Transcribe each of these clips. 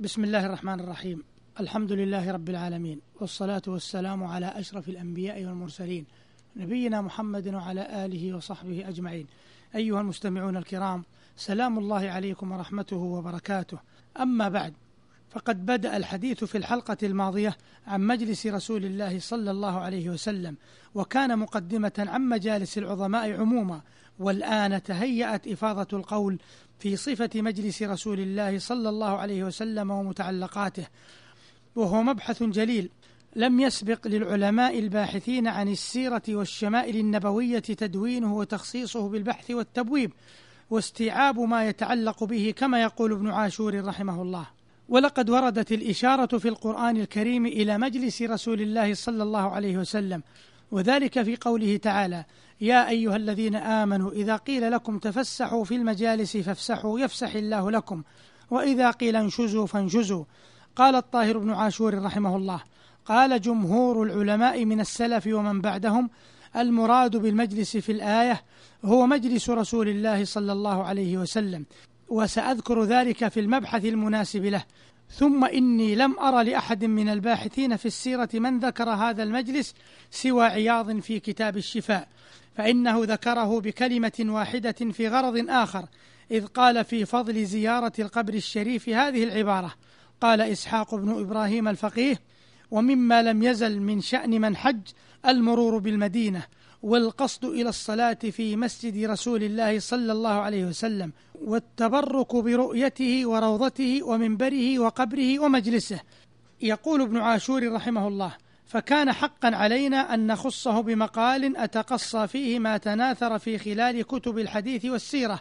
بسم الله الرحمن الرحيم. الحمد لله رب العالمين. والصلاة والسلام على أشرف الأنبياء والمرسلين نبينا محمد وعلى آله وصحبه أجمعين. أيها المستمعون الكرام سلام الله عليكم ورحمته وبركاته. أما بعد فقد بدأ الحديث في الحلقة الماضية عن مجلس رسول الله صلى الله عليه وسلم وكان مقدمة عن مجالس العظماء عموما والآن تهيأت إفاضة القول في صفة مجلس رسول الله صلى الله عليه وسلم ومتعلقاته وهو مبحث جليل لم يسبق للعلماء الباحثين عن السيرة والشمائل النبوية تدوينه وتخصيصه بالبحث والتبويب واستيعاب ما يتعلق به كما يقول ابن عاشور رحمه الله. ولقد وردت الإشارة في القرآن الكريم إلى مجلس رسول الله صلى الله عليه وسلم وذلك في قوله تعالى يا أيها الذين آمنوا إذا قيل لكم تفسحوا في المجالس فافسحوا يفسح الله لكم وإذا قيل انشزوا فانشزوا. قال الطاهر بن عاشور رحمه الله قال جمهور العلماء من السلف ومن بعدهم المراد بالمجلس في الآية هو مجلس رسول الله صلى الله عليه وسلم وسأذكر ذلك في المبحث المناسب له. ثم إني لم أر لأحد من الباحثين في السيرة من ذكر هذا المجلس سوى عياض في كتاب الشفاء فإنه ذكره بكلمة واحدة في غرض آخر إذ قال في فضل زيارة القبر الشريف هذه العبارة قال إسحاق بن إبراهيم الفقيه ومما لم يزل من شأن من حج المرور بالمدينة والقصد إلى الصلاة في مسجد رسول الله صلى الله عليه وسلم والتبرك برؤيته وروضته ومنبره وقبره ومجلسه. يقول ابن عاشور رحمه الله فكان حقا علينا أن نخصه بمقال أتقصى فيه ما تناثر في خلال كتب الحديث والسيرة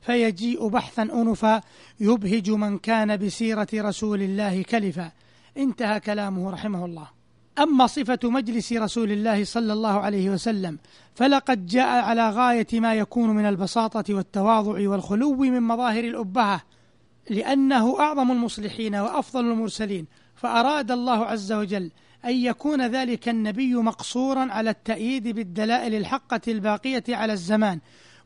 فيجيء بحثا أنفا يبهج من كان بسيرة رسول الله كلفا. انتهى كلامه رحمه الله. أما صفة مجلس رسول الله صلى الله عليه وسلم فلقد جاء على غاية ما يكون من البساطة والتواضع والخلو من مظاهر الأبهة لأنه أعظم المصلحين وأفضل المرسلين فأراد الله عز وجل أن يكون ذلك النبي مقصورا على التأييد بالدلائل الحقة الباقية على الزمان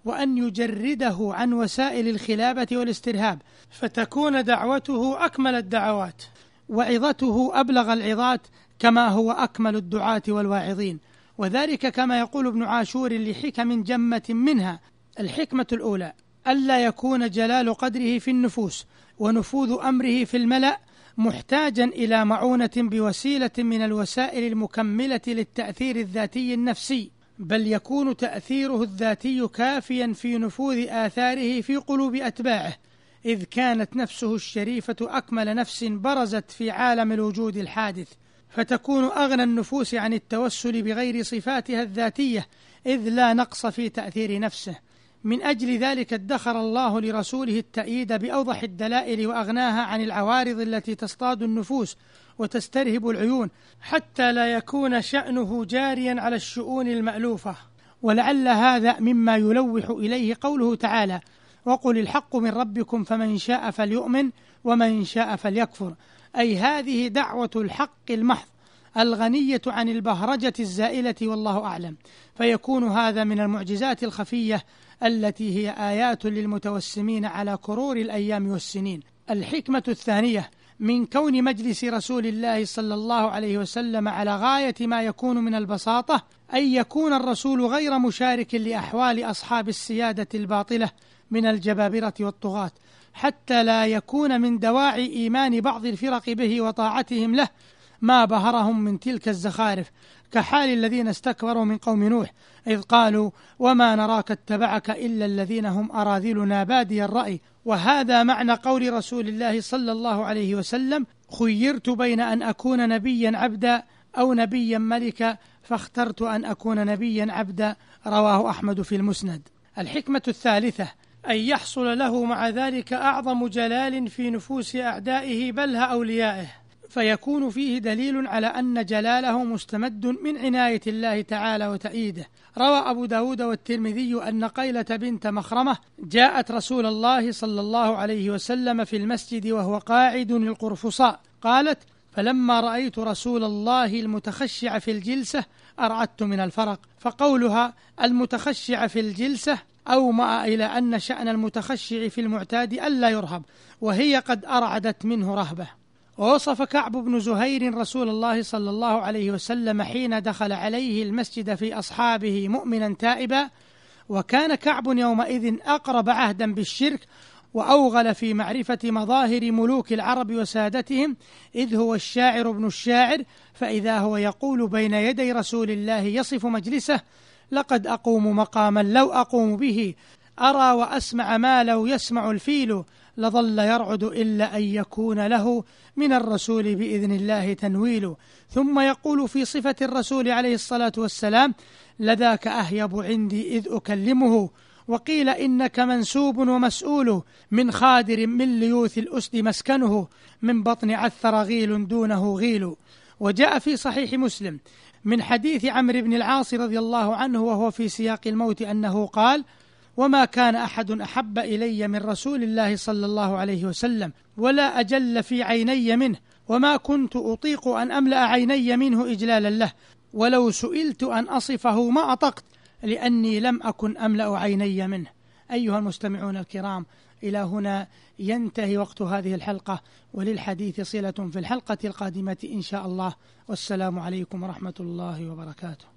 وأن يجرده عن وسائل الخلابة والاسترهاب فتكون دعوته أكمل الدعوات. وعظته أبلغ العظات كما هو أكمل الدعاة والواعظين. وذلك كما يقول ابن عاشور لحكم جمة منها الحكمة الأولى ألا يكون جلال قدره في النفوس ونفوذ أمره في الملأ محتاجا إلى معونة بوسيلة من الوسائل المكملة للتأثير الذاتي النفسي بل يكون تأثيره الذاتي كافيا في نفوذ آثاره في قلوب أتباعه. إذ كانت نفسه الشريفة أكمل نفس برزت في عالم الوجود الحادث فتكون أغنى النفوس عن التوسل بغير صفاتها الذاتية إذ لا نقص في تأثير نفسه. من أجل ذلك ادخر الله لرسوله التأييد بأوضح الدلائل وأغناها عن العوارض التي تصطاد النفوس وتسترهب العيون حتى لا يكون شأنه جاريا على الشؤون المألوفة. ولعل هذا مما يلوح إليه قوله تعالى وقل الحق من ربكم فمن شاء فليؤمن ومن شاء فليكفر. أي هذه دعوة الحق المحض الغنية عن البهرجة الزائلة والله أعلم. فيكون هذا من المعجزات الخفية التي هي آيات للمتوسمين على كرور الأيام والسنين. الحكمة الثانية من كون مجلس رسول الله صلى الله عليه وسلم على غاية ما يكون من البساطة أن يكون الرسول غير مشارك لأحوال أصحاب السيادة الباطلة من الجبابرة والطغاة حتى لا يكون من دواعي إيمان بعض الفرق به وطاعتهم له ما بهرهم من تلك الزخارف كحال الذين استكبروا من قوم نوح إذ قالوا وما نراك اتبعك إلا الذين هم أراذلنا بادي الرأي وهذا معنى قول رسول الله صلى الله عليه وسلم خيرت بين أن أكون نبيا عبدا أو نبيا ملكا فاخترت أن أكون نبيا عبدا. رواه أحمد في المسند. الحكمة الثالثة أن يحصل له مع ذلك أعظم جلال في نفوس أعدائه بل أوليائه. فيكون فيه دليل على أن جلاله مستمد من عناية الله تعالى وتأييده. روى أبو داود والترمذي أن قيلة بنت مخرمة جاءت رسول الله صلى الله عليه وسلم في المسجد وهو قاعد القرفصاء قالت فلما رأيت رسول الله المتخشع في الجلسة أرعدت من الفرق. فقولها المتخشع في الجلسة أومأ إلى أن شأن المتخشع في المعتاد ألا يرهب وهي قد أرعدت منه رهبة. ووصف كعب بن زهير رسول الله صلى الله عليه وسلم حين دخل عليه المسجد في أصحابه مؤمنا تائبا وكان كعب يومئذ أقرب عهدا بالشرك وأوغل في معرفة مظاهر ملوك العرب وسادتهم إذ هو الشاعر ابن الشاعر فإذا هو يقول بين يدي رسول الله يصف مجلسه لقد أقوم مقاما لو أقوم به. أرى وأسمع ما لو يسمع الفيل. لظل يرعد إلا أن يكون له من الرسول بإذن الله تنويل. ثم يقول في صفة الرسول عليه الصلاة والسلام لذاك أهيب عندي إذ أكلمه. وقيل إنك منسوب ومسؤول. من خادر من ليوث الأسد مسكنه. من بطن عثر غيل دونه غيل. وجاء في صحيح مسلم من حديث عمرو بن العاص رضي الله عنه وهو في سياق الموت أنه قال وما كان أحد أحب إلي من رسول الله صلى الله عليه وسلم ولا أجل في عيني منه وما كنت أطيق أن أملأ عيني منه إجلالا له ولو سئلت أن أصفه ما أطقت لأني لم أكن أملأ عيني منه. أيها المستمعون الكرام إلى هنا ينتهي وقت هذه الحلقة وللحديث صلة في الحلقة القادمة إن شاء الله. والسلام عليكم ورحمة الله وبركاته.